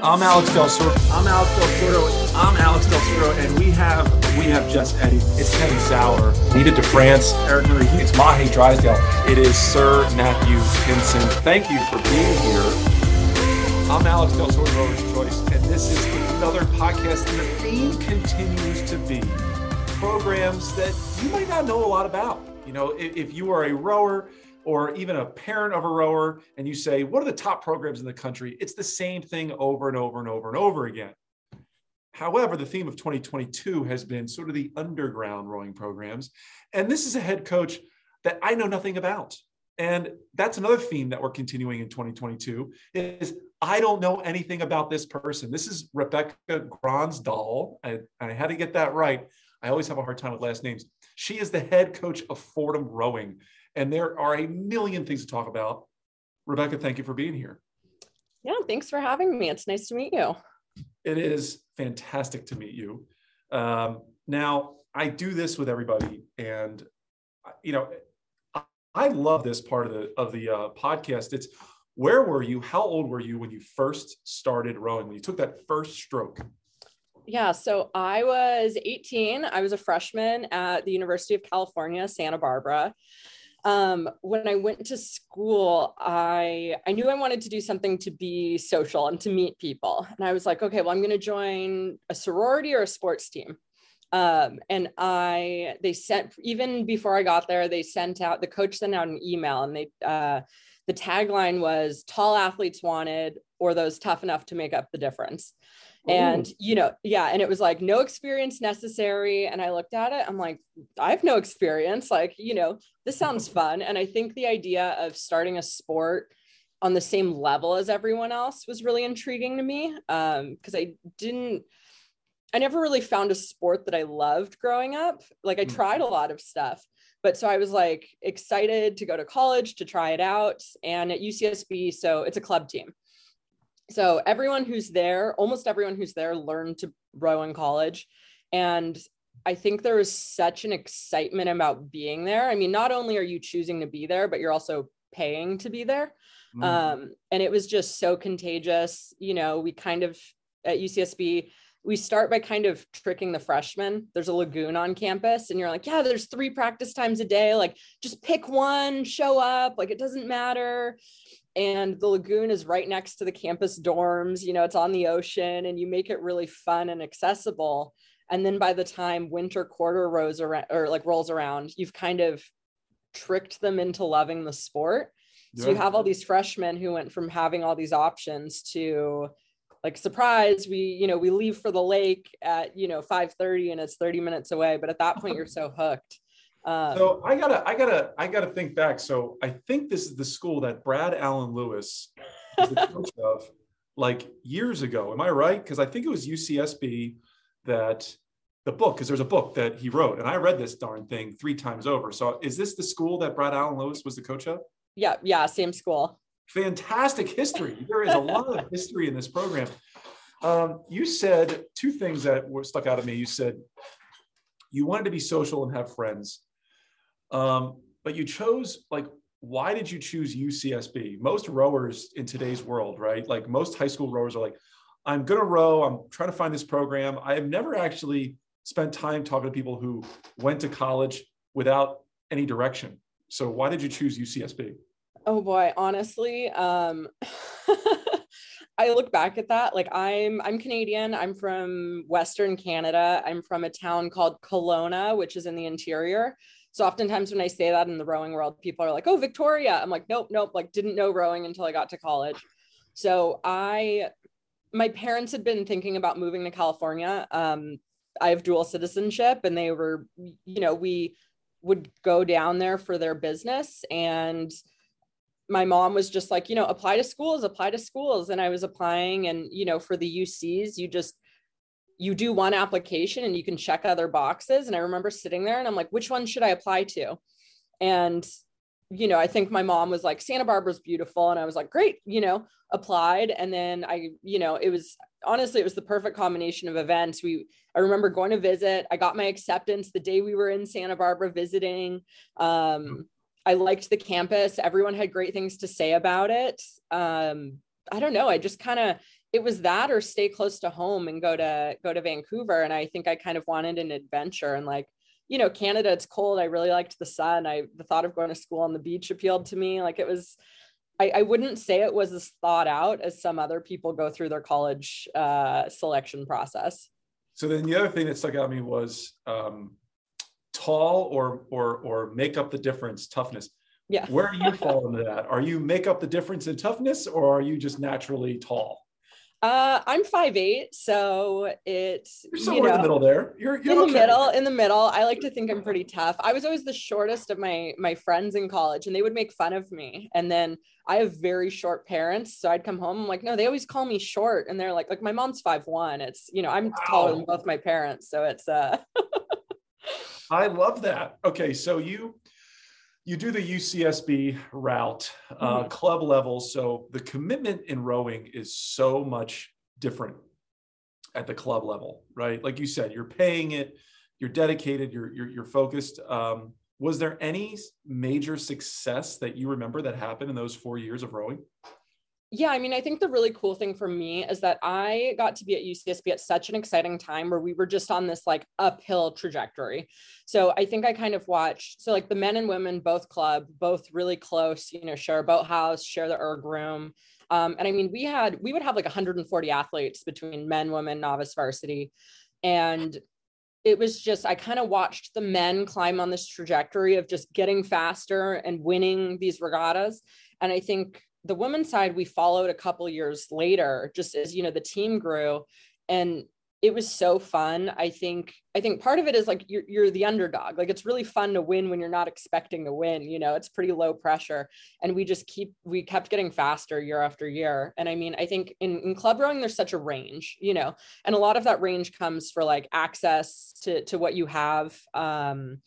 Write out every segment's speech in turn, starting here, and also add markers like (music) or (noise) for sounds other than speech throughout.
I'm Alex Del Sordo. I'm Alex Del Sordo. I'm Alex Del Sordo, and we have we have just Eddie. It's Teddy Sauer. Needed to France. Eric Murray. It's Mahe Drysdale. It is Sir Matthew Pinsent. Thank you for being here. I'm Alex Del Sordo, Rower's Choice, and this is another podcast. And the theme continues to be programs that you might not know a lot about. You know, if, if you are a rower or even a parent of a rower and you say, What are the top programs in the country? It's the same thing over and over and over and over again. However, the theme of 2022 has been sort of the underground rowing programs. And this is a head coach that I know nothing about. And that's another theme that we're continuing in 2022 is I don't know anything about this person. This is Rebecca Gronsdahl. I, I had to get that right. I always have a hard time with last names. She is the head coach of Fordham Rowing. And there are a million things to talk about. Rebecca, thank you for being here. Yeah, thanks for having me. It's nice to meet you. It is fantastic to meet you. Um, now, I do this with everybody, and you know, I love this part of the of the uh, podcast. It's where were you? How old were you when you first started rowing? When you took that first stroke? Yeah, so I was 18. I was a freshman at the University of California, Santa Barbara um, when I went to school, I I knew I wanted to do something to be social and to meet people. And I was like, okay, well, I'm going to join a sorority or a sports team. Um, and I they sent even before I got there, they sent out the coach sent out an email, and they uh, the tagline was "Tall athletes wanted, or those tough enough to make up the difference." And you know yeah and it was like no experience necessary and i looked at it i'm like i have no experience like you know this sounds (laughs) fun and i think the idea of starting a sport on the same level as everyone else was really intriguing to me um because i didn't i never really found a sport that i loved growing up like i mm. tried a lot of stuff but so i was like excited to go to college to try it out and at ucsb so it's a club team so everyone who's there almost everyone who's there learned to row in college. And i think there is such an excitement about being there. I mean not only are you choosing to be there but you're also paying to be there. Mm. um, and it was just so contagious. You know we kind of at ucsb we start by kind of tricking the freshmen. There's a lagoon on campus, and you're like, yeah, there's three practice times a day. Like, just pick one, show up. Like, it doesn't matter and the lagoon is right next to the campus dorms you know it's on the ocean and you make it really fun and accessible and then by the time winter quarter rolls around or like rolls around you've kind of tricked them into loving the sport so yeah. you have all these freshmen who went from having all these options to like surprise we you know we leave for the lake at you know 5 30 and it's 30 minutes away but at that point you're so hooked um, so I gotta, I gotta, I gotta think back. So I think this is the school that Brad Alan Lewis was the (laughs) coach of like years ago. Am I right? Because I think it was UCSB that the book, because there's a book that he wrote, and I read this darn thing three times over. So is this the school that Brad Alan Lewis was the coach of? Yeah, yeah, same school. Fantastic history. There is a lot of history in this program. Um, you said two things that were stuck out of me. You said you wanted to be social and have friends. Um, but you chose like why did you choose UCSB? Most rowers in today's world, right? Like most high school rowers are like, I'm gonna row. I'm trying to find this program. I have never actually spent time talking to people who went to college without any direction. So why did you choose UCSB? Oh boy, honestly, um, (laughs) I look back at that like I'm I'm Canadian. I'm from Western Canada. I'm from a town called Kelowna, which is in the interior. So oftentimes when I say that in the rowing world, people are like, "Oh, Victoria." I'm like, "Nope, nope." Like didn't know rowing until I got to college. So I, my parents had been thinking about moving to California. Um, I have dual citizenship, and they were, you know, we would go down there for their business and my mom was just like, you know, apply to schools, apply to schools. And I was applying, and, you know, for the UCs, you just you do one application and you can check other boxes. And I remember sitting there and I'm like, which one should I apply to? And, you know, I think my mom was like, Santa Barbara's beautiful. And I was like, great, you know, applied. And then I, you know, it was honestly, it was the perfect combination of events. We, I remember going to visit, I got my acceptance the day we were in Santa Barbara visiting. Um, I liked the campus. Everyone had great things to say about it. Um, I don't know. I just kind of it was that or stay close to home and go to go to Vancouver. And I think I kind of wanted an adventure and like, you know, Canada, it's cold. I really liked the sun. I the thought of going to school on the beach appealed to me. Like it was, I, I wouldn't say it was as thought out as some other people go through their college uh, selection process. So then the other thing that stuck out to me was um, tall or or or make up the difference toughness. Yeah. Where do you fall into that? Are you make up the difference in toughness or are you just naturally tall? Uh, I'm five eight, so it's you're somewhere you know, in the middle there. You're, you're in okay. the middle. In the middle, I like to think I'm pretty tough. I was always the shortest of my my friends in college, and they would make fun of me. And then I have very short parents, so I'd come home. I'm like, no, they always call me short, and they're like, like my mom's five one. It's you know I'm wow. taller than both my parents, so it's uh. (laughs) I love that. Okay, so you you do the UCSB route, uh, mm-hmm. club level. So the commitment in rowing is so much different at the club level, right? Like you said, you're paying it, you're dedicated, you're you're, you're focused. Um, was there any major success that you remember that happened in those four years of rowing? Yeah, I mean, I think the really cool thing for me is that I got to be at UCSB at such an exciting time where we were just on this like uphill trajectory. So I think I kind of watched, so like the men and women, both club, both really close, you know, share a boathouse, share the erg room. Um, and I mean, we had, we would have like 140 athletes between men, women, novice varsity. And it was just, I kind of watched the men climb on this trajectory of just getting faster and winning these regattas. And I think the women's side we followed a couple years later just as you know the team grew and it was so fun. I think i think part of it is like you're, you're the underdog. Like it's really fun to win when you're not expecting to win you know? It's pretty low pressure and we just keep we kept getting faster year after year. And i mean i think in, in club rowing there's such a range you know? And a lot of that range comes for like access to to what you have um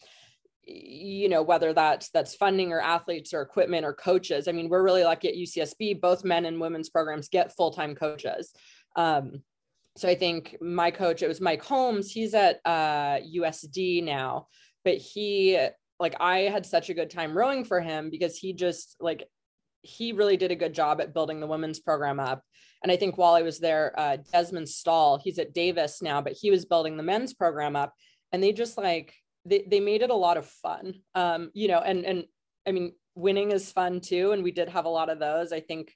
you know whether that's that's funding or athletes or equipment or coaches. I mean we're really lucky at ucsb both men and women's programs get full-time coaches. Um, so i think my coach it was mike holmes. He's at uh, usd now but he like i had such a good time rowing for him because he just like he really did a good job at building the women's program up. And i think while i was there uh, desmond stahl he's at davis now but he was building the men's program up. And they just like they, they made it a lot of fun um you know and and i mean winning is fun too and we did have a lot of those i think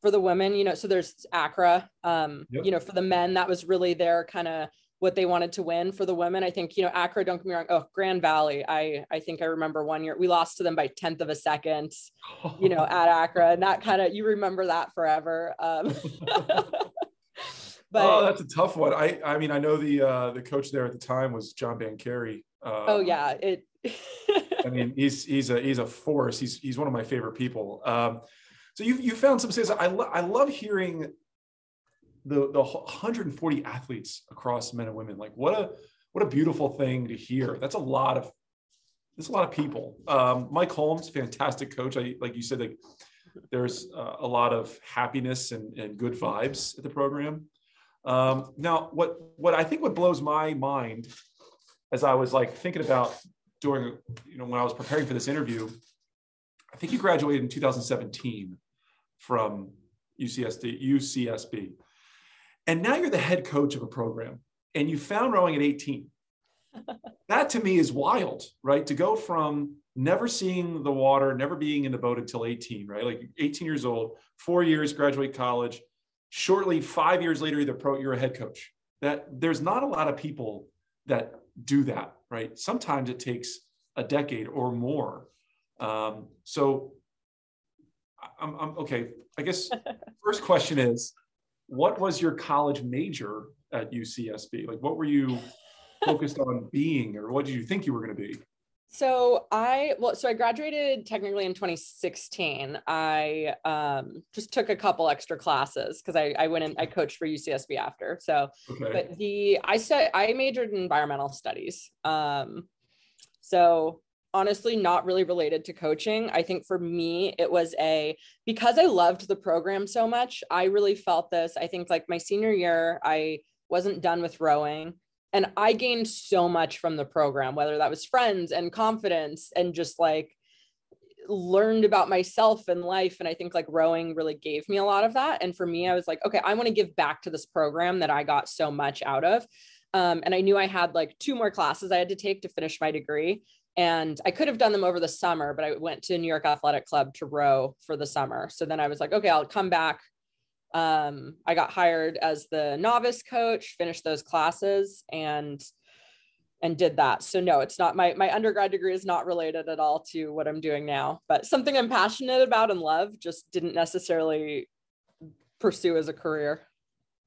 for the women you know so there's ACRA um yep. you know for the men that was really their kind of what they wanted to win for the women i think you know ACRA don't get me wrong oh grand valley i i think i remember one year we lost to them by tenth of a second you know (laughs) at ACRA and that kind of you remember that forever um (laughs) but oh that's a tough one i i mean i know the uh the coach there at the time was john Carey. Uh, oh yeah, it. I mean, (laughs) he's he's a he's a force. He's he's one of my favorite people. Um, so you you found some success. I lo- I love hearing the the 140 athletes across men and women. Like what a what a beautiful thing to hear. That's a lot of there's a lot of people. Um, Mike Holmes, fantastic coach. I like you said, like there's uh, a lot of happiness and, and good vibes at the program. Um, now, what what I think what blows my mind as I was like thinking about doing, you know, when I was preparing for this interview, I think you graduated in 2017 from UCSD, UCSB. And now you're the head coach of a program and you found rowing at 18. (laughs) that to me is wild, right? To go from never seeing the water, never being in the boat until 18, right? Like 18 years old, four years, graduate college. Shortly, five years later, you're, pro, you're a head coach. That there's not a lot of people that do that, right? Sometimes it takes a decade or more. Um, so I'm, I'm okay. I guess (laughs) first question is, what was your college major at UCSB? Like, what were you focused on being, or what did you think you were going to be? So I well, so I graduated technically in 2016. I um, just took a couple extra classes because I, I went and I coached for UCSB after. So, okay. but the I said I majored in environmental studies. Um, so honestly, not really related to coaching. I think for me, it was a because I loved the program so much. I really felt this. I think like my senior year, I wasn't done with rowing and i gained so much from the program whether that was friends and confidence and just like learned about myself and life. And i think like rowing really gave me a lot of that. And for me i was like okay i want to give back to this program that i got so much out of. Um, and i knew i had like two more classes i had to take to finish my degree. And i could have done them over the summer but i went to new york athletic club to row for the summer. So then i was like okay i'll come back um, i got hired as the novice coach finished those classes and and did that. So no, it's not my my undergrad degree is not related at all to what I'm doing now, but something I'm passionate about and love just didn't necessarily pursue as a career.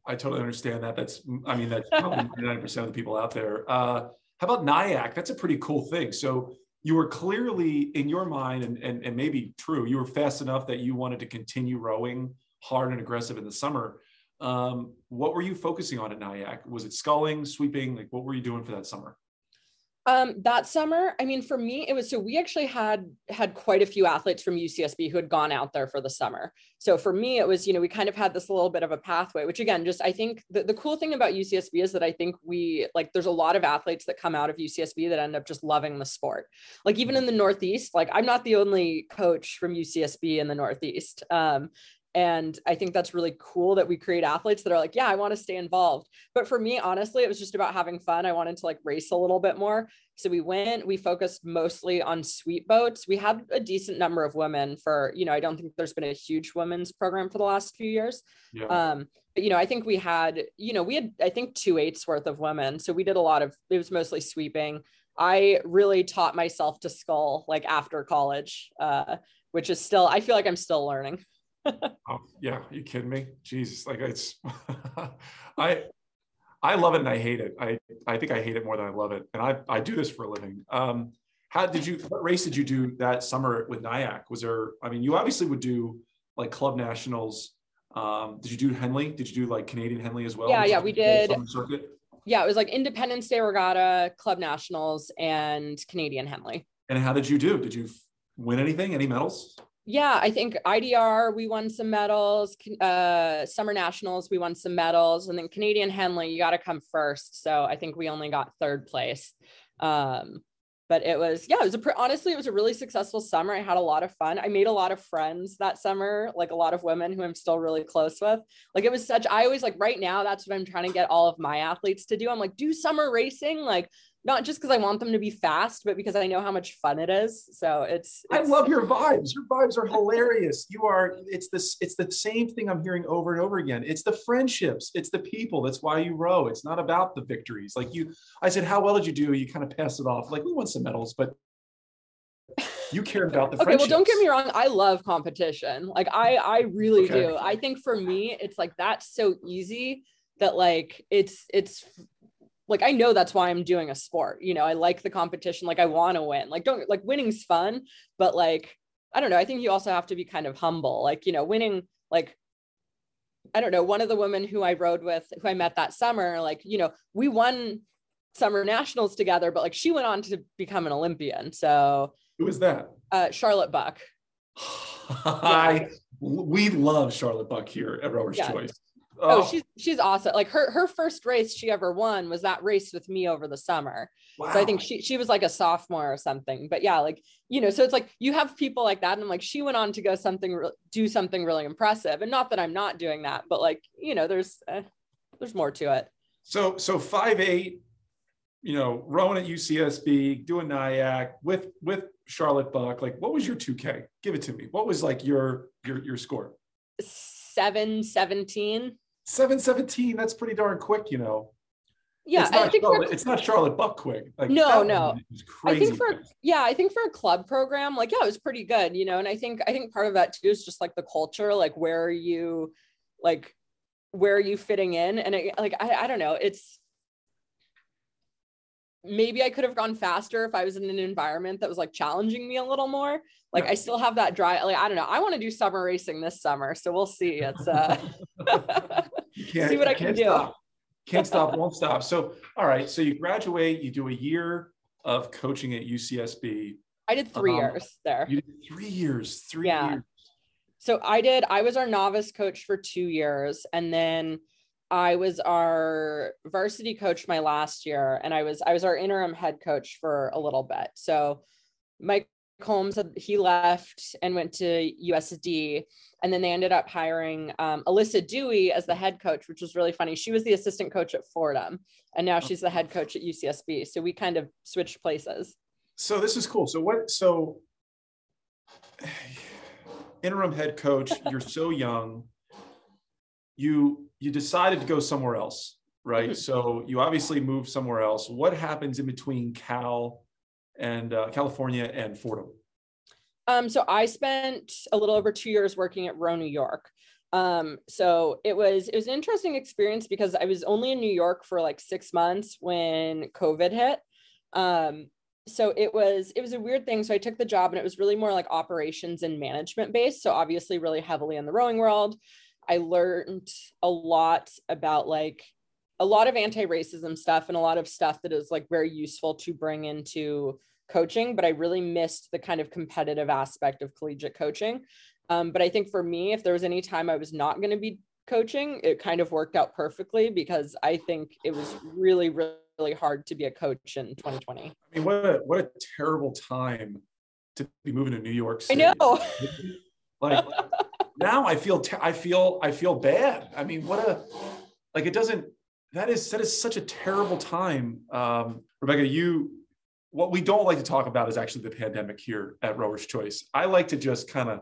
I totally understand that. That's I mean that's probably (laughs) 99% of the people out there. Uh, how about NYAC? That's a pretty cool thing. So you were clearly in your mind and, and, and maybe true, you were fast enough that you wanted to continue rowing hard and aggressive in the summer. Um, what were you focusing on at NYAC? Was it sculling, sweeping? Like what were you doing for that summer? Um, that summer, I mean, for me, it was so we actually had had quite a few athletes from UCSB who had gone out there for the summer. So for me, it was, you know, we kind of had this little bit of a pathway, which again, just I think the, the cool thing about UCSB is that I think we like there's a lot of athletes that come out of UCSB that end up just loving the sport. Like even in the Northeast, like I'm not the only coach from UCSB in the Northeast. Um, and I think that's really cool that we create athletes that are like, yeah, I want to stay involved. But for me, honestly, it was just about having fun. I wanted to like race a little bit more. So we went, we focused mostly on sweep boats. We had a decent number of women for, you know, I don't think there's been a huge women's program for the last few years. Yeah. Um, but, you know, I think we had, you know, we had, I think two eights worth of women. So we did a lot of, it was mostly sweeping. I really taught myself to scull like after college, uh, which is still, I feel like I'm still learning (laughs) oh, yeah, you kidding me? Jesus, like it's (laughs) I I love it and I hate it. I I think I hate it more than I love it. And I I do this for a living. Um how did you what race did you do that summer with NYAC? Was there I mean you obviously would do like club nationals. Um did you do Henley? Did you do like Canadian Henley as well? Yeah, yeah, we did. Yeah, it was like Independence Day Regatta, Club Nationals, and Canadian Henley. And how did you do? Did you win anything? Any medals? Yeah, I think IDR, we won some medals. Uh, Summer Nationals, we won some medals. And then Canadian Henley, you got to come first. So I think we only got third place. Um, but it was, yeah, it was a, honestly, it was a really successful summer. I had a lot of fun. I made a lot of friends that summer, like a lot of women who I'm still really close with. Like it was such, I always like right now, that's what I'm trying to get all of my athletes to do. I'm like, do summer racing. Like not just because I want them to be fast, but because I know how much fun it is. So it's, it's, I love your vibes. Your vibes are hilarious. You are it's this it's the same thing I'm hearing over and over again. It's the friendships, it's the people. That's why you row. It's not about the victories. Like you I said, how well did you do? You kind of pass it off. Like we won some medals, but you care about the (laughs) okay well don't get me wrong i love competition like i i really okay. do i think for me it's like that's so easy that like it's it's like I know that's why I'm doing a sport. You know, I like the competition, like I want to win. Like don't like winning's fun, but like I don't know, I think you also have to be kind of humble. Like, you know, winning like I don't know, one of the women who I rode with who I met that summer, like, you know, we won summer nationals together, but like she went on to become an Olympian. So who was that? Uh, Charlotte Buck. (laughs) I we love Charlotte Buck here at Rowers yeah. Choice. Oh. oh, she's she's awesome. Like her her first race she ever won was that race with me over the summer. Wow. So I think she she was like a sophomore or something. But yeah, like you know, so it's like you have people like that, and I'm like she went on to go something do something really impressive. And not that I'm not doing that, but like you know, there's uh, there's more to it. So so five eight, you know, rowing at UCSB, doing NYAC with with Charlotte Buck. Like, what was your 2K? Give it to me. What was like your your your score? Seven seventeen. 717, that's pretty darn quick, you know. Yeah, it's not, Charlotte, it's not Charlotte Buck quick. Like, no, no. I think for yeah, I think for a club program, like yeah, it was pretty good, you know. And I think I think part of that too is just like the culture, like where are you, like where are you fitting in? And it, like I, I don't know, it's maybe I could have gone faster if I was in an environment that was like challenging me a little more. Like yeah. I still have that drive. Like I don't know. I want to do summer racing this summer, so we'll see. It's uh, (laughs) see what I can do. Stop. Can't stop, won't stop. So all right. So you graduate. You do a year of coaching at UCSB. I did three um, years there. You did three years. Three yeah. years. So I did. I was our novice coach for two years, and then I was our varsity coach my last year and I was I was our interim head coach for a little bit. So my Holmes, he left and went to USD. And then they ended up hiring um, Alyssa Dewey as the head coach, which was really funny. She was the assistant coach at Fordham, and now she's the head coach at UCSB. So we kind of switched places. So this is cool. So what? So interim head coach. You're so young. You you decided to go somewhere else, right? Mm-hmm. So you obviously moved somewhere else. What happens in between Cal and uh, California and Fordham? Um, so I spent a little over two years working at Row New York. Um, so it was it was an interesting experience because I was only in New York for like six months when COVID hit. Um, so it was it was a weird thing. So I took the job and it was really more like operations and management based. So obviously really heavily in the rowing world. I learned a lot about like a lot of anti-racism stuff and a lot of stuff that is like very useful to bring into coaching, but I really missed the kind of competitive aspect of collegiate coaching. Um, but I think for me, if there was any time I was not going to be coaching, it kind of worked out perfectly because I think it was really, really hard to be a coach in 2020. I mean, what a, what a terrible time to be moving to New York City. I know. like now I feel, I feel, I feel bad. I mean, what a, like, it doesn't, that is, that is such a terrible time. Um, Rebecca, you, what we don't like to talk about is actually the pandemic here at Rower's Choice. I like to just kind of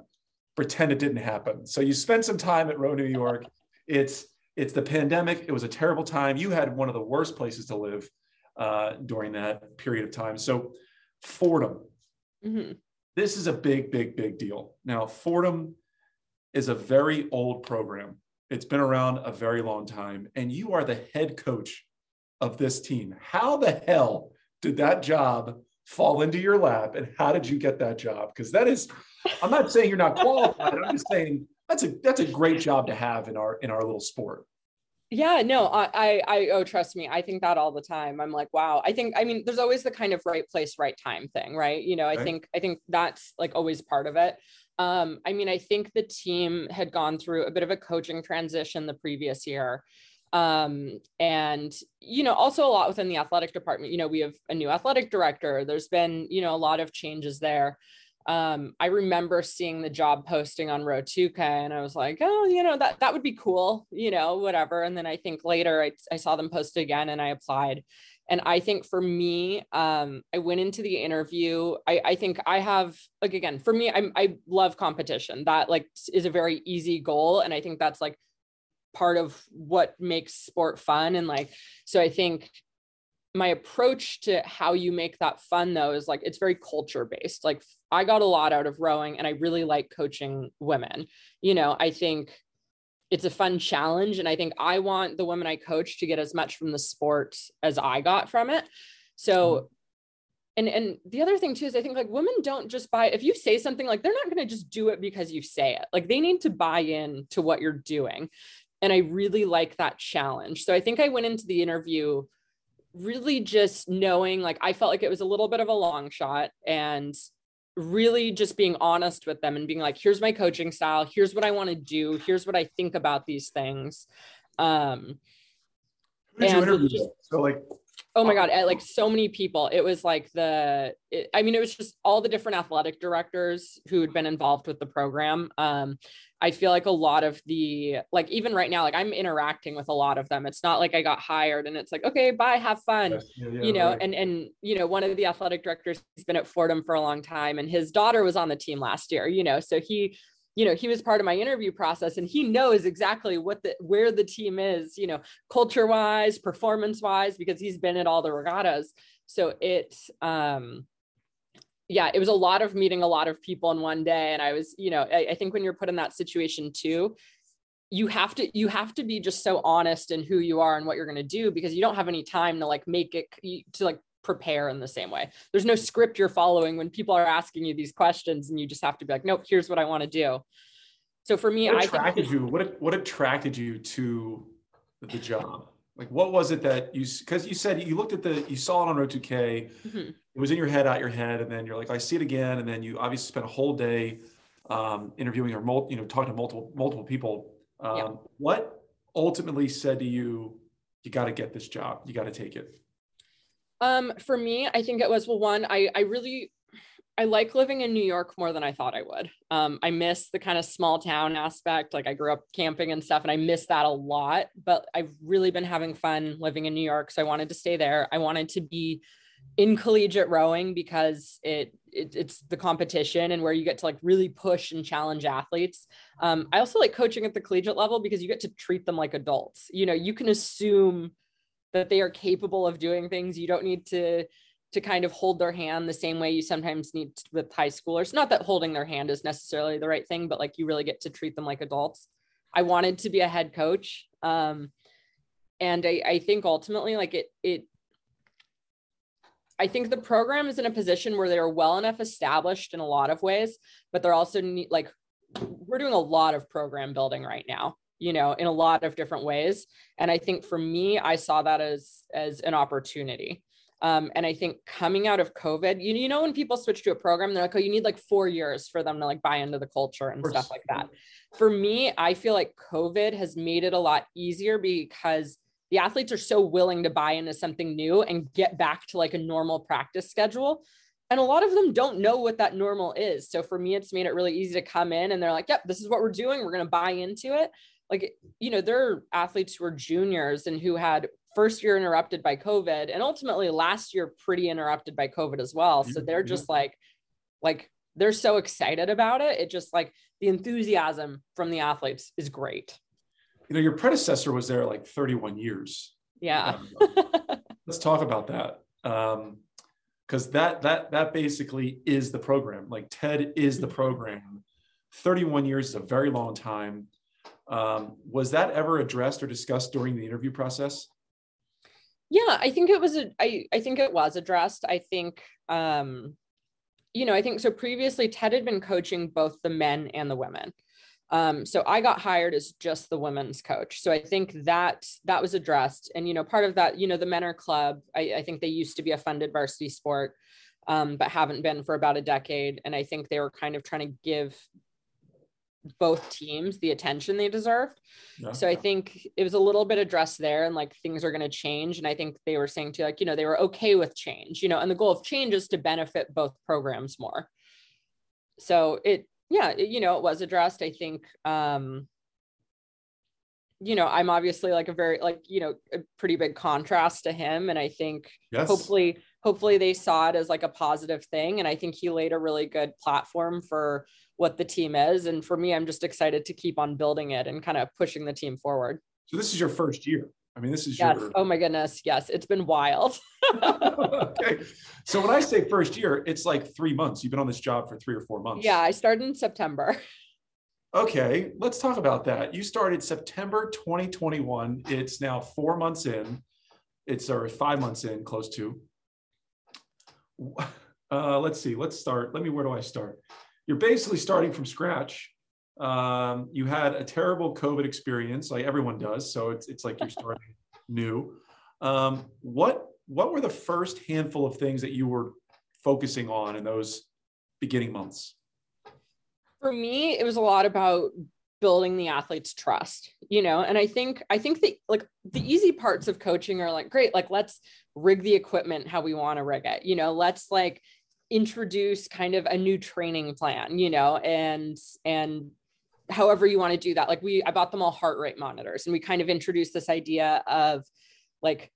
pretend it didn't happen. So you spent some time at Row New York. (laughs) It's it's the pandemic. It was a terrible time. You had one of the worst places to live uh, during that period of time. So Fordham, mm-hmm. this is a big, big, big deal. Now Fordham is a very old program. It's been around a very long time, and you are the head coach of this team. How the hell did that job fall into your lap and how did you get that job? Because that is i'm not saying you're not qualified i'm just saying that's a that's a great job to have in our in our little sport. Yeah no I, I i oh trust me i think that all the time. I'm like wow i think i mean there's always the kind of right place right time thing right? You know i right. think i think that's like always part of it um i mean i think the team had gone through a bit of a coaching transition the previous year. Um, and you know also a lot within the athletic department. You know we have a new athletic director. There's been you know a lot of changes there. Um, i remember seeing the job posting on Row 2K and i was like oh you know that that would be cool you know whatever. And then i think later i, I saw them post again and i applied and i think for me um, i went into the interview I, I think i have like again for me I'm, i love competition. That like is a very easy goal. And i think that's like part of what makes sport fun. And like so i think my approach to how you make that fun though is like it's very culture based. Like i got a lot out of rowing and i really like coaching women. You know i think it's a fun challenge and i think i want the women i coach to get as much from the sport as i got from it so mm-hmm. and and the other thing too is i think like women don't just buy if you say something like they're not going to just do it because you say it like they need to buy in to what you're doing and I really like that challenge. So I think I went into the interview really just knowing like I felt like it was a little bit of a long shot and really just being honest with them and being like here's my coaching style. Here's what i want to do. Here's what i think about these things. Um Who did you interview just, so like oh my god like so many people. It was like the it, i mean it was just all the different athletic directors who had been involved with the program. Um i feel like a lot of the like even right now like i'm interacting with a lot of them. It's not like i got hired and it's like okay bye have fun. Yeah, yeah, you know right. and and you know one of the athletic directors he's been at fordham for a long time and his daughter was on the team last year you know so he you know he was part of my interview process and he knows exactly what the where the team is you know culture wise performance wise because he's been at all the regattas. So it um yeah it was a lot of meeting a lot of people in one day. And i was you know I, I think when you're put in that situation too you have to you have to be just so honest in who you are and what you're going to do because you don't have any time to like make it to like prepare in the same way. There's no script you're following when people are asking you these questions and you just have to be like, nope, here's what I want to do. So for me, what attracted I think- you, what, what attracted you to the job? Like, what was it that you, cause you said you looked at the, you saw it on Row 2K, mm-hmm. it was in your head, out your head. And then you're like, I see it again. And then you obviously spent a whole day um, interviewing or, mul- you know, talking to multiple, multiple people. Um, yeah. What ultimately said to you, you got to get this job, you got to take it? Um, for me, I think it was well, one, I I really I like living in New York more than I thought I would. Um, I miss the kind of small town aspect. Like I grew up camping and stuff, and I miss that a lot. But I've really been having fun living in New York, so I wanted to stay there. I wanted to be in collegiate rowing because it, it, it's the competition and where you get to like really push and challenge athletes. Um, I also like coaching at the collegiate level because you get to treat them like adults. You know, you can assume that they are capable of doing things. You don't need to to kind of hold their hand the same way you sometimes need with high schoolers. Not that holding their hand is necessarily the right thing, but like you really get to treat them like adults. I wanted to be a head coach. Um, and I, I think ultimately like it, it, I think the program is in a position where they're well enough established in a lot of ways, but they're also need, like, we're doing a lot of program building right now you know in a lot of different ways and i think for me i saw that as as an opportunity um, and I think coming out of COVID, you, you know, when people switch to a program, they're like, oh, you need like four years for them to like buy into the culture and stuff like that. For me, I feel like COVID has made it a lot easier because the athletes are so willing to buy into something new and get back to like a normal practice schedule. And a lot of them don't know what that normal is. So for me, it's made it really easy to come in and they're like, yep, this is what we're doing. We're going to buy into it. Like, you know, there are athletes who are juniors and who had first year interrupted by COVID and ultimately last year pretty interrupted by COVID as well. So mm-hmm, they're mm-hmm. just like, like they're so excited about it. It just like the enthusiasm from the athletes is great. You know, your predecessor was there like 31 years. Yeah. Um, (laughs) let's talk about that. Um, because that that that basically is the program. Like Ted is the mm-hmm. program. 31 years is a very long time. Um, was that ever addressed or discussed during the interview process? yeah i think it was a, I, I think it was addressed. I think um you know i think so previously ted had been coaching both the men and the women. Um, so i got hired as just the women's coach. So i think that that was addressed. And you know part of that you know the men are club. I, I think they used to be a funded varsity sport um, but haven't been for about a decade. And i think they were kind of trying to give both teams the attention they deserved. Yeah. So I think it was a little bit addressed there and like things are going to change. And I think they were saying to like, you know, they were okay with change, you know, and the goal of change is to benefit both programs more. So it, yeah, it, you know, it was addressed. I think, um, you know, I'm obviously like a very, like, you know, a pretty big contrast to him. And I think yes. hopefully, hopefully they saw it as like a positive thing. And I think he laid a really good platform for what the team is. And for me, I'm just excited to keep on building it and kind of pushing the team forward. So this is your first year. I mean, this is yes. your. Oh my goodness. Yes. It's been wild. (laughs) okay. So when I say first year, it's like three months. You've been on this job for three or four months. Yeah. I started in September. Okay. Let's talk about that. You started September 2021. It's now four months in. It's or five months in, close to. (laughs) Uh, let's see. Let's start. Let me. Where do I start? you're basically starting from scratch. Um, you had a terrible COVID experience, like everyone does. So it's, it's like you're starting (laughs) new. Um, what what were the first handful of things that you were focusing on in those beginning months? For me, it was a lot about building the athlete's trust you know and i think i think that like the easy parts of coaching are like great like let's rig the equipment how we want to rig it you know let's like introduce kind of a new training plan, you know, and and however you want to do that. Like we I bought them all heart rate monitors and we kind of introduced this idea of like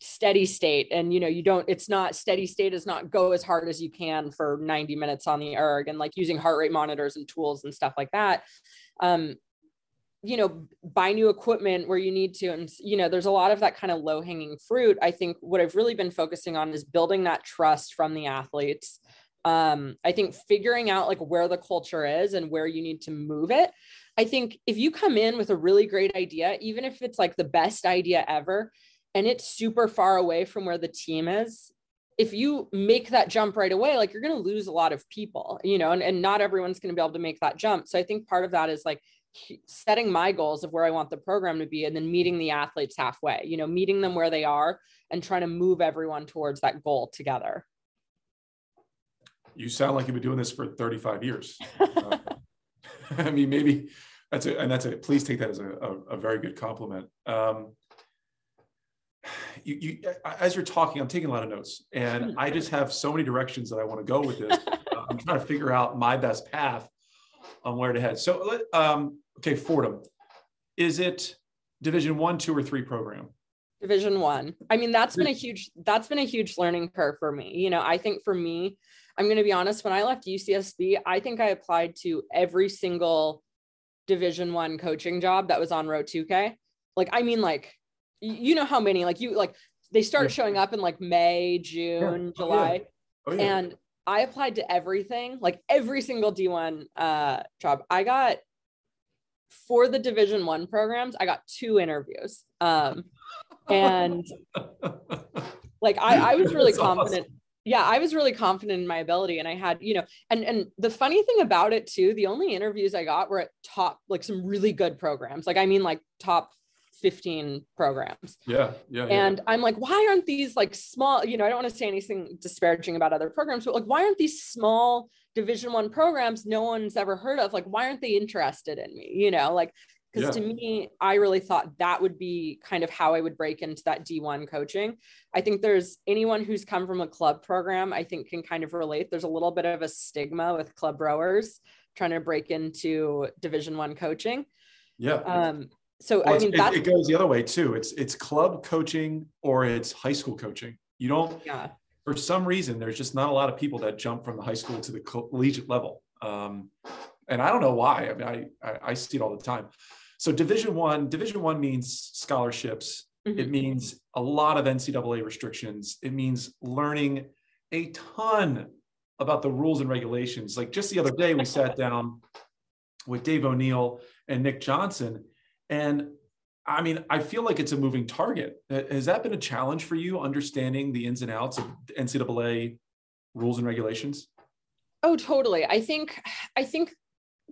steady state and you know you don't it's not steady state is not go as hard as you can for 90 minutes on the erg and like using heart rate monitors and tools and stuff like that. Um you know buy new equipment where you need to and you know there's a lot of that kind of low hanging fruit. I think what i've really been focusing on is building that trust from the athletes. Um, i think figuring out like where the culture is and where you need to move it. I think if you come in with a really great idea even if it's like the best idea ever and it's super far away from where the team is if you make that jump right away like you're going to lose a lot of people you know and, and not everyone's going to be able to make that jump so i think part of that is like setting my goals of where I want the program to be and then meeting the athletes halfway, you know, meeting them where they are and trying to move everyone towards that goal together. You sound like you've been doing this for 35 years. uh, (laughs) I mean, maybe that's a, and that's a, please take that as a, a, a very good compliment. Um, you, you, as you're talking, I'm taking a lot of notes, and I just have so many directions that I want to go with this. (laughs) I'm trying to figure out my best path on where to head. So, um, okay, Fordham, is it Division One, two, or three program? Division One. I. I mean, that's been a huge that's been a huge learning curve for me. You know, I think for me, I'm going to be honest. When I left UCSB, I think I applied to every single Division One coaching job that was on Row 2K. Like, I mean, like you know how many like you like they started showing up in like May, June, yeah. July. Oh, yeah. Oh, yeah. And I applied to everything, like every single D1 uh, job. I got for the Division One programs, I got two interviews. Um, (laughs) and like I, I was really That's confident. Awesome. Yeah, I was really confident in my ability, and I had, you know, and and the funny thing about it too, the only interviews I got were at top, like some really good programs. Like I mean, like top 15 programs. Yeah, yeah. And yeah. I'm like, why aren't these like small, you know, I don't want to say anything disparaging about other programs, but like, why aren't these small division one programs no one's ever heard of? Like, why aren't they interested in me? You know, like, because yeah. to me, I really thought that would be kind of how I would break into that D1 coaching. I think there's anyone who's come from a club program, I think can kind of relate. There's a little bit of a stigma with club rowers trying to break into division one coaching. Yeah. Um, so well, I mean, it, it, goes the other way too. It's it's club coaching or it's high school coaching. You don't. Yeah. For some reason, there's just not a lot of people that jump from the high school to the collegiate level, um, and I don't know why. I mean, I, I, I see it all the time. So Division One, Division One means scholarships. Mm-hmm. It means a lot of NCAA restrictions. It means learning a ton about the rules and regulations. Like just the other day, we sat down with Dave O'Neill and Nick Johnson and I mean, I feel like it's a moving target. Has that been a challenge for you, understanding the ins and outs of NCAA rules and regulations? Oh, totally. I think, I think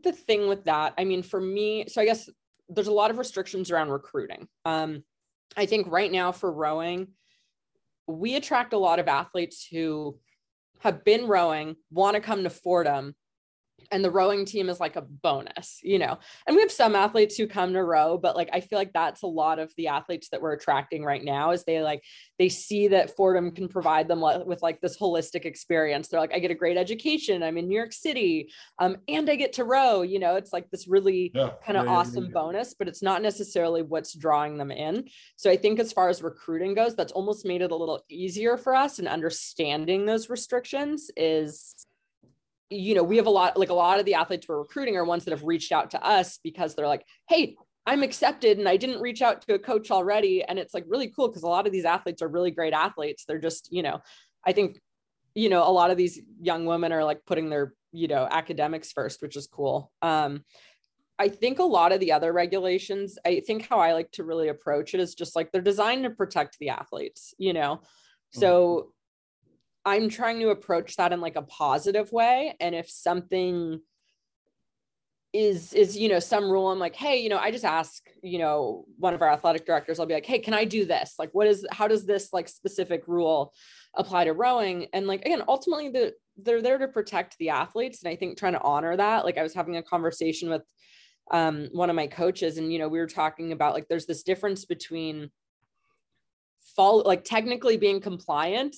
the thing with that, I mean, for me, so I guess there's a lot of restrictions around recruiting. Um, I think right now for rowing, we attract a lot of athletes who have been rowing, want to come to Fordham, and the rowing team is like a bonus, you know. And we have some athletes who come to row, but like I feel like that's a lot of the athletes that we're attracting right now is they like they see that Fordham can provide them with like this holistic experience. They're like, I get a great education. I'm in New York City, um, and I get to row. You know, it's like this really yeah. kind of yeah, awesome yeah, bonus, but it's not necessarily what's drawing them in. So I think as far as recruiting goes, that's almost made it a little easier for us and understanding those restrictions is you know, we have a lot, like a lot of the athletes we're recruiting are ones that have reached out to us because they're like, hey, I'm accepted and I didn't reach out to a coach already. And it's like really cool because a lot of these athletes are really great athletes. They're just, you know, I think, you know, a lot of these young women are like putting their, you know, academics first, which is cool. Um, I think a lot of the other regulations, I think how I like to really approach it is just like they're designed to protect the athletes, you know. So I'm trying to approach that in like a positive way. And if something is is you know some rule i'm like hey you know i just ask you know one of our athletic directors i'll be like hey can i do this like what is how does this like specific rule apply to rowing and like again ultimately the they're there to protect the athletes and i think trying to honor that like i was having a conversation with um, one of my coaches and you know we were talking about like there's this difference between fall like technically being compliant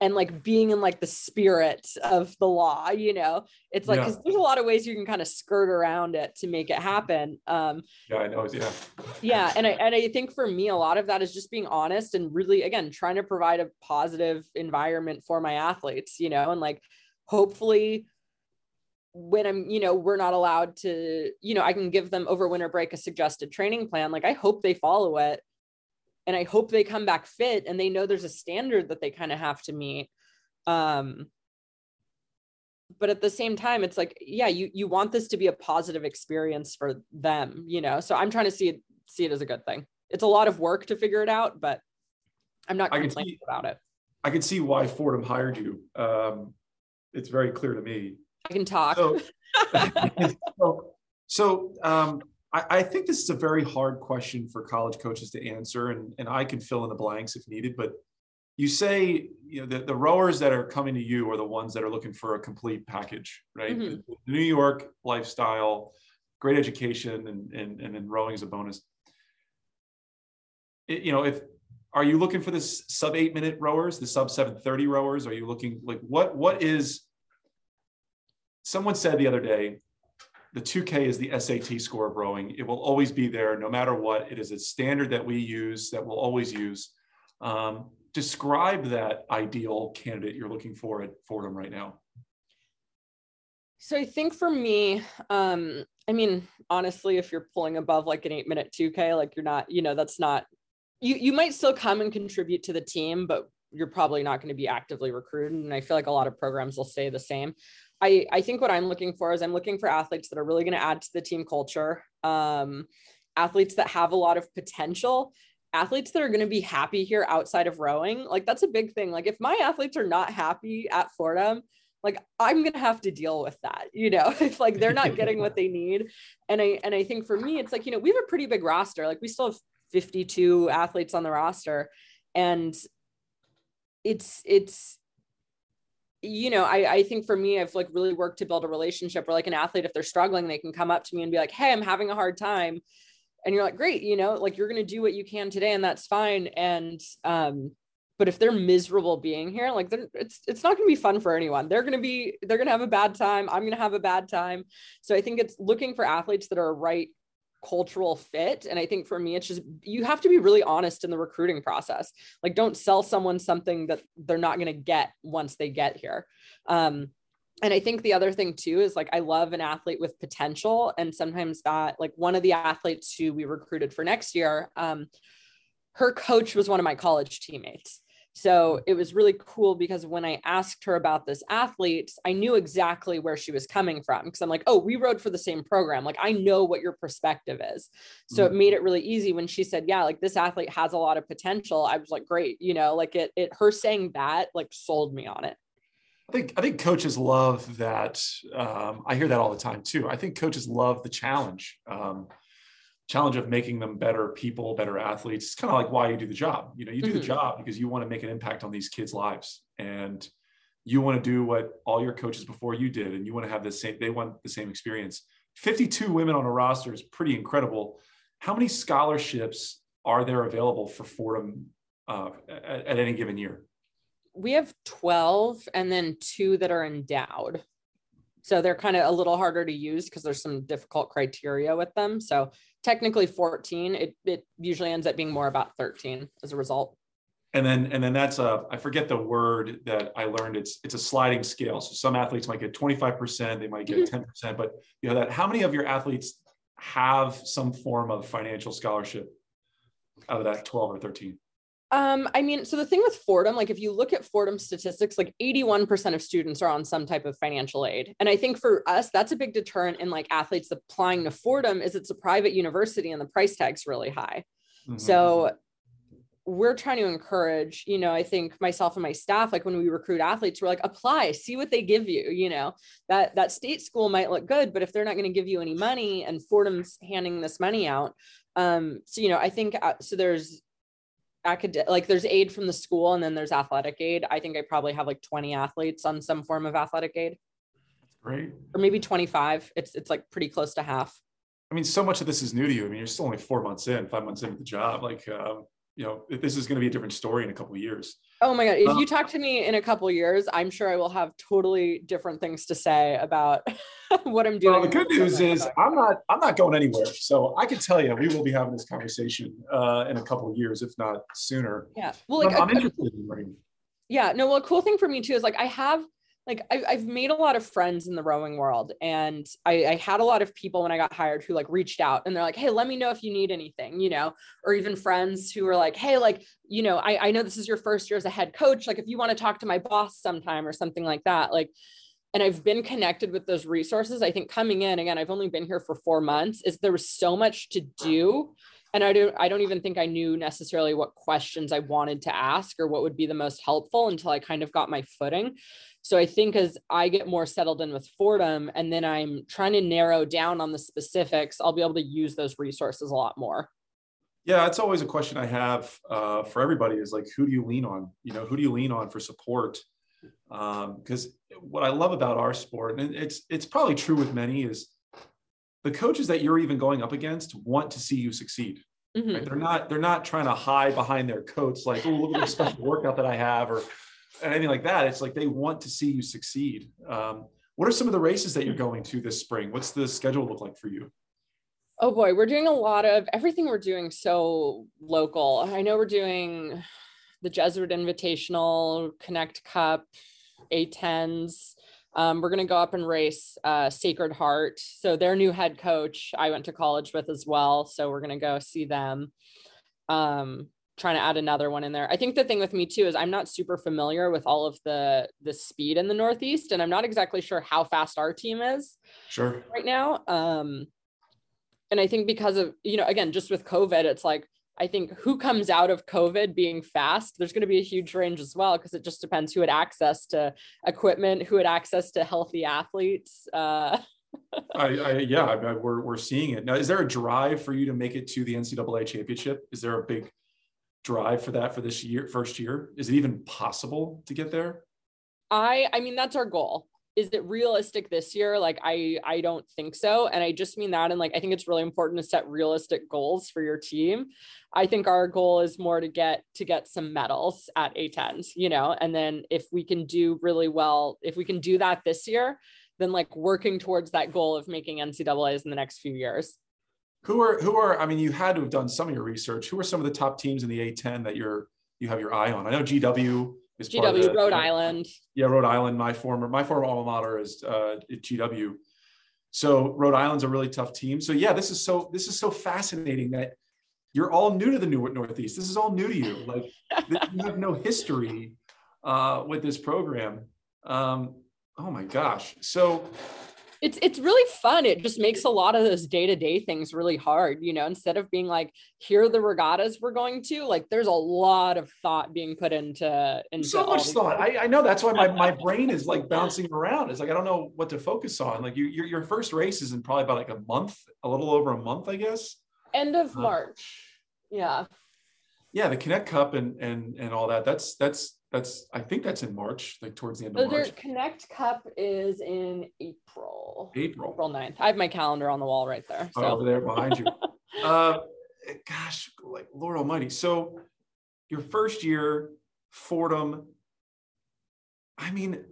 and like being in like the spirit of the law you know? It's like because yeah. there's a lot of ways you can kind of skirt around it to make it happen um yeah i know yeah. yeah and i and i think for me a lot of that is just being honest and really again trying to provide a positive environment for my athletes you know? And like hopefully when i'm you know we're not allowed to you know i can give them over winter break a suggested training plan like i hope they follow it and I hope they come back fit and they know there's a standard that they kind of have to meet. Um, but at the same time, it's like, yeah, you you want this to be a positive experience for them, you know. So I'm trying to see it see it as a good thing. It's a lot of work to figure it out, but I'm not complaining see, about it. I can see why Fordham hired you. Um, it's very clear to me. I can talk. So, so, (laughs) (laughs) so um, I, I, think this is a very hard question for college coaches to answer, and, and I can fill in the blanks if needed. But you say you know the, the rowers that are coming to you are the ones that are looking for a complete package, right? Mm-hmm. New York lifestyle, great education, and and and then rowing is a bonus. It, you know, if are you looking for this sub eight minute rowers, the sub 730 rowers? Are you looking like what what is someone said the other day, the 2K is the SAT score of rowing. It will always be there no matter what. It is a standard that we use that we'll always use. Um, describe that ideal candidate you're looking for at Fordham right now. So I think for me, um, I mean, honestly, if you're pulling above like an eight minute 2K, like you're not, you know, that's not you you might still come and contribute to the team, but you're probably not going to be actively recruited. And I feel like a lot of programs will stay the same. I, I think what I'm looking for is I'm looking for athletes that are really going to add to the team culture, um, athletes that have a lot of potential, athletes that are going to be happy here outside of rowing. Like that's a big thing. Like if my athletes are not happy at Fordham, like I'm going to have to deal with that, (laughs) you know, if like they're not getting what (laughs) they need. And I, and I think for me, it's like, you know, we have a pretty big roster. Like we still have 52 athletes on the roster and it's it's you know I, I think for me i've like really worked to build a relationship where like an athlete if they're struggling they can come up to me and be like hey i'm having a hard time. And you're like great you know like you're going to do what you can today and that's fine. And um but if they're miserable being here like they're it's it's not going to be fun for anyone. They're going to be they're going to have a bad time. I'm going to have a bad time. So i think it's looking for athletes that are right cultural fit. And i think for me it's just you have to be really honest in the recruiting process. Like don't sell someone something that they're not going to get once they get here. Um, and i think the other thing too is like i love an athlete with potential. And sometimes that like one of the athletes who we recruited for next year um, her coach was one of my college teammates so it was really cool because when I asked her about this athlete, I knew exactly where she was coming from because I'm like, oh, we rowed for the same program. Like I know what your perspective is. So mm-hmm. it made it really easy when she said, yeah, like this athlete has a lot of potential. I was like, great, you know, like it, it her saying that like sold me on it. I think I think coaches love that. Um, I hear that all the time too. I think coaches love the challenge. Um, challenge of making them better people, better athletes. It's kind of like why you do the job. You know, you do mm-hmm. the job because you want to make an impact on these kids' lives, and you want to do what all your coaches before you did, and you want to have the same. They want the same experience. Fifty-two women on a roster is pretty incredible. How many scholarships are there available for Fordham uh, at, at any given year? We have twelve, and then two that are endowed. So they're kind of a little harder to use because there's some difficult criteria with them. So technically 14, it, it usually ends up being more about 13 as a result. And then, and then that's a, I forget the word that I learned. It's, it's a sliding scale. So some athletes might get 25%, they might get mm-hmm. 10%, but you know that how many of your athletes have some form of financial scholarship out of that 12 or 13? Um, I mean, so the thing with Fordham, like if you look at Fordham statistics, like 81% of students are on some type of financial aid. And I think for us, that's a big deterrent in like athletes applying to Fordham is it's a private university and the price tag's really high. Mm-hmm. So we're trying to encourage, you know, I think myself and my staff, like when we recruit athletes, we're like, apply, see what they give you, you know, that that state school might look good, but if they're not going to give you any money and Fordham's handing this money out, um, so you know, I think uh, so there's academic like there's aid from the school and then there's athletic aid. I think i probably have like 20 athletes on some form of athletic aid. Great. Or maybe 25 it's it's like pretty close to half. I mean so much of this is new to you. I mean you're still only four months in five months into the job. Like um, you know this is going to be a different story in a couple of years. Oh my god if um, you talk to me in a couple years i'm sure i will have totally different things to say about (laughs) what i'm doing well, the good news is i'm not i'm not going anywhere. So i can tell you we will be having this conversation uh, in a couple of years if not sooner. Yeah. Well like, i'm, I'm interested in learning. Yeah no well a cool thing for me too is like i have like I, have made a lot of friends in the rowing world and I, I, had a lot of people when i got hired who like reached out and they're like hey let me know if you need anything you know or even friends who were like hey like you know I, I know this is your first year as a head coach like if you want to talk to my boss sometime or something like that like and i've been connected with those resources i think coming in again i've only been here for four months is there was so much to do and I don't I don't even think I knew necessarily what questions I wanted to ask or what would be the most helpful until I kind of got my footing. So I think as I get more settled in with Fordham and then I'm trying to narrow down on the specifics, I'll be able to use those resources a lot more. Yeah, that's always a question I have uh, for everybody is like, who do you lean on? You know, who do you lean on for support? Because um, what I love about our sport, and it's it's probably true with many, is the coaches that you're even going up against want to see you succeed. Mm-hmm. Right? They're not they're not trying to hide behind their coats like, oh, look at the (laughs) special workout that I have or anything like that. It's like they want to see you succeed. Um, what are some of the races that you're going to this spring? What's the schedule look like for you? Oh boy, we're doing a lot of everything we're doing so local. I know we're doing the Jesuit Invitational, Knecht Cup, A10s. Um, we're going to go up and race uh, Sacred Heart. So their new head coach, I went to college with as well. So we're going to go see them. Um, trying to add another one in there. I think the thing with me too is I'm not super familiar with all of the the speed in the Northeast, and I'm not exactly sure how fast our team is. Sure. Right now, um, and I think because of you know again just with COVID, it's like I think who comes out of COVID being fast, there's going to be a huge range as well because it just depends who had access to equipment, who had access to healthy athletes. Uh, (laughs) I, I, yeah, I, we're we're seeing it now. Is there a drive for you to make it to the NCAA championship? Is there a big drive for that for this year, first year? Is it even possible to get there? I I mean that's our goal. Is it realistic this year? Like i i don't think so. And i just mean that and like i think it's really important to set realistic goals for your team. I think our goal is more to get to get some medals at a10s you know? And then if we can do really well if we can do that this year then like working towards that goal of making ncaa's in the next few years who are who are i mean you had to have done some of your research who are some of the top teams in the a10 that you're you have your eye on i know gw is GW the, Rhode Island. Yeah, Rhode Island. My former my former alma mater is uh, GW. So Rhode Island's a really tough team. So yeah, this is so this is so fascinating that you're all new to the new Northeast. This is all new to you. Like (laughs) you have no history uh, with this program. Um, oh my gosh. So it's it's really fun. It just makes a lot of those day-to-day things really hard, you know, instead of being like, here are the regattas we're going to, like there's a lot of thought being put into into so much thought. I, I know that's why my, my brain is like bouncing around. It's like I don't know what to focus on. Like you your, your first race is in probably about like a month, a little over a month, I guess. End of uh, March. Yeah. Yeah, the Knecht Cup and and and all that. That's that's that's I think that's in March, like towards the end of March. The Knecht Cup is in April. April. April 9th. I have my calendar on the wall right there. So. Oh, over there behind you. (laughs) uh, gosh, like Lord Almighty. So your first year, Fordham. I mean,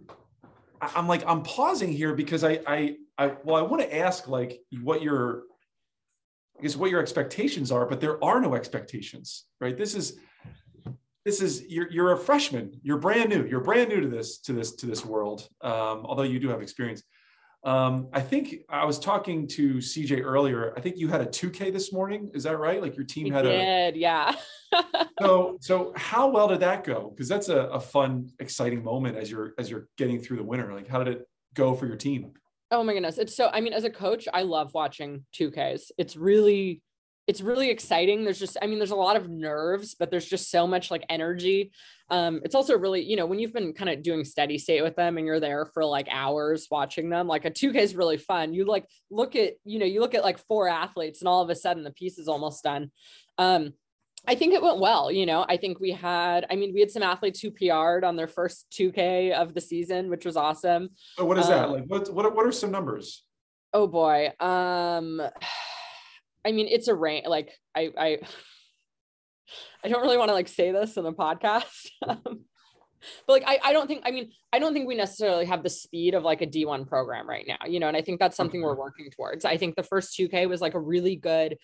I'm like I'm pausing here because I I I well I want to ask like what your I guess what your expectations are, but there are no expectations, right? This is this is you're you're a freshman. You're brand new. You're brand new to this to this to this world. Um, although you do have experience. Um, I think I was talking to CJ earlier. I think you had a 2K this morning. Is that right? Like your team we had did, a yeah. (laughs) so so how well did that go? Because that's a, a fun, exciting moment as you're as you're getting through the winter. Like how did it go for your team? Oh my goodness. It's so I mean, as a coach, I love watching 2Ks. It's really it's really exciting. There's just, I mean, there's a lot of nerves, but there's just so much like energy. Um, it's also really, you know, when you've been kind of doing steady state with them and you're there for like hours watching them, like a 2K is really fun. You like look at, you know, you look at like four athletes and all of a sudden the piece is almost done. Um, I think it went well. You know, I think we had, I mean, we had some athletes who PR'd on their first 2K of the season, which was awesome. So what is that? Um, like, what, what, what are some numbers? Oh boy. Um, (sighs) I mean, it's a range. Like I, I, (sighs) I don't really want to like say this in a podcast. (laughs) Um, but like I, I don't think I mean I don't think we necessarily have the speed of like a D1 program right now, you know, and I think that's something we're working towards. I think the first 2K was like a really good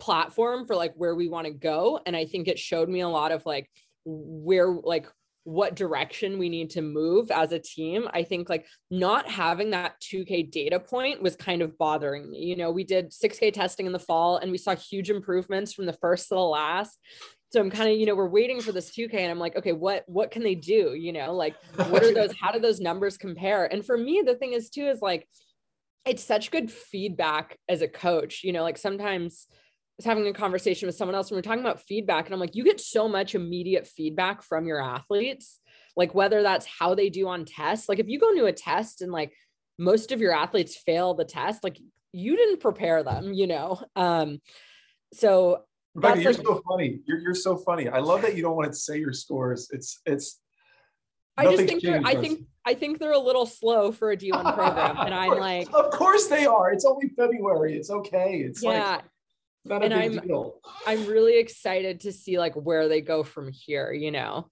platform for like where we want to go. And I think it showed me a lot of like where like what direction we need to move as a team. I think like not having that 2K data point was kind of bothering me. You know, we did 6K testing in the fall and we saw huge improvements from the first to the last. So I'm kind of, you know, we're waiting for this 2K and I'm like, okay, what what can they do? You know, like what are those how do those numbers compare? And for me, the thing is too is like it's such good feedback as a coach. You know, like sometimes was having a conversation with someone else and we are talking about feedback and I'm like you get so much immediate feedback from your athletes like whether that's how they do on tests like if you go into a test and like most of your athletes fail the test like you didn't prepare them you know um so Rebecca, you're like, so funny you're, you're so funny I love that you don't want to say your scores it's it's I just think they're, I think I think they're a little slow for a D1 program. And I'm (laughs) like Of course they are. It's only February. It's okay. It's yeah. like Not and I'm deal. I'm really excited to see like where they go from here. You know.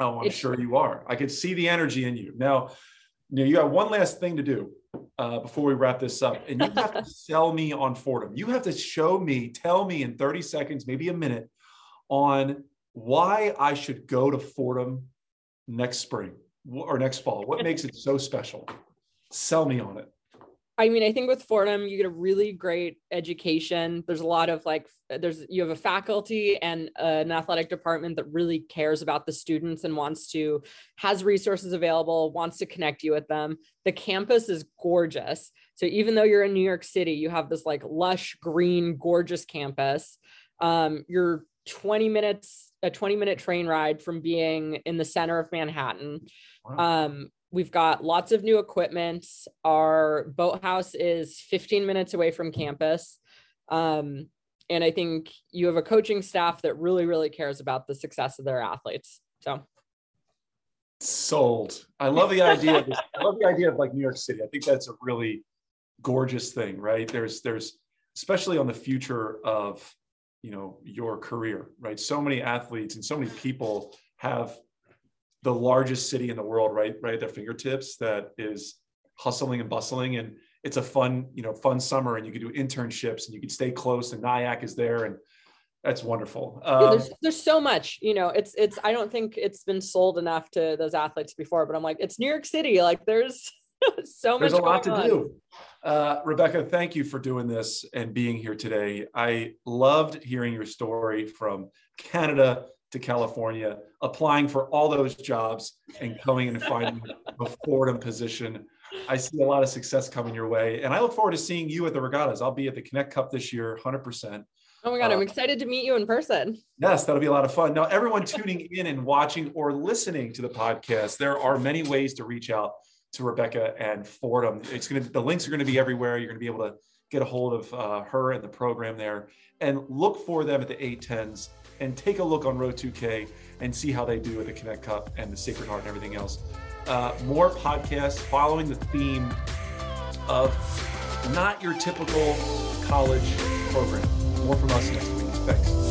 Oh, I'm it's, sure you are. I could see the energy in you. Now, you, know, you got one last thing to do uh, before we wrap this up, and you have to (laughs) sell me on Fordham. You have to show me, tell me in 30 seconds, maybe a minute, on why I should go to Fordham next spring or next fall. What makes it so special? Sell me on it. I mean, I think with Fordham, you get a really great education. There's a lot of like, there's you have a faculty and an athletic department that really cares about the students and wants to, has resources available, wants to connect you with them. The campus is gorgeous. So even though you're in New York City, you have this like lush, green, gorgeous campus. Um, you're 20 minutes, a 20 minute train ride from being in the center of Manhattan. Wow. Um, We've got lots of new equipment. Our boathouse is 15 minutes away from campus. Um, and I think you have a coaching staff that really, really cares about the success of their athletes. So sold. I love the idea. Of this, I love the idea of like New York City. I think that's a really gorgeous thing, right? There's, there's, especially on the future of, you know, your career, right? So many athletes and so many people have the largest city in the world right right at their fingertips that is hustling and bustling. And it's a fun you know fun summer and you can do internships and you can stay close and NYAC is there and that's wonderful. Um, yeah, there's, there's so much you know it's it's i don't think it's been sold enough to those athletes before but i'm like it's new york city. Like there's (laughs) so much there's a lot to on. do. uh, rebecca thank you for doing this and being here today. I loved hearing your story from canada to California, applying for all those jobs and coming and finding a Fordham position. I see a lot of success coming your way. And I look forward to seeing you at the regattas. I'll be at the Knecht Cup this year, 100%. Oh my God, uh, I'm excited to meet you in person. Yes, that'll be a lot of fun. Now, everyone tuning in and watching or listening to the podcast, there are many ways to reach out to Rebecca and Fordham. It's going to, the links are going to be everywhere. You're going to be able to get a hold of uh, her and the program there and look for them at the A10s and take a look on Row 2K and see how they do with the Knecht Cup and the Sacred Heart and everything else. Uh, more podcasts following the theme of not your typical college program. More from us next week. Thanks.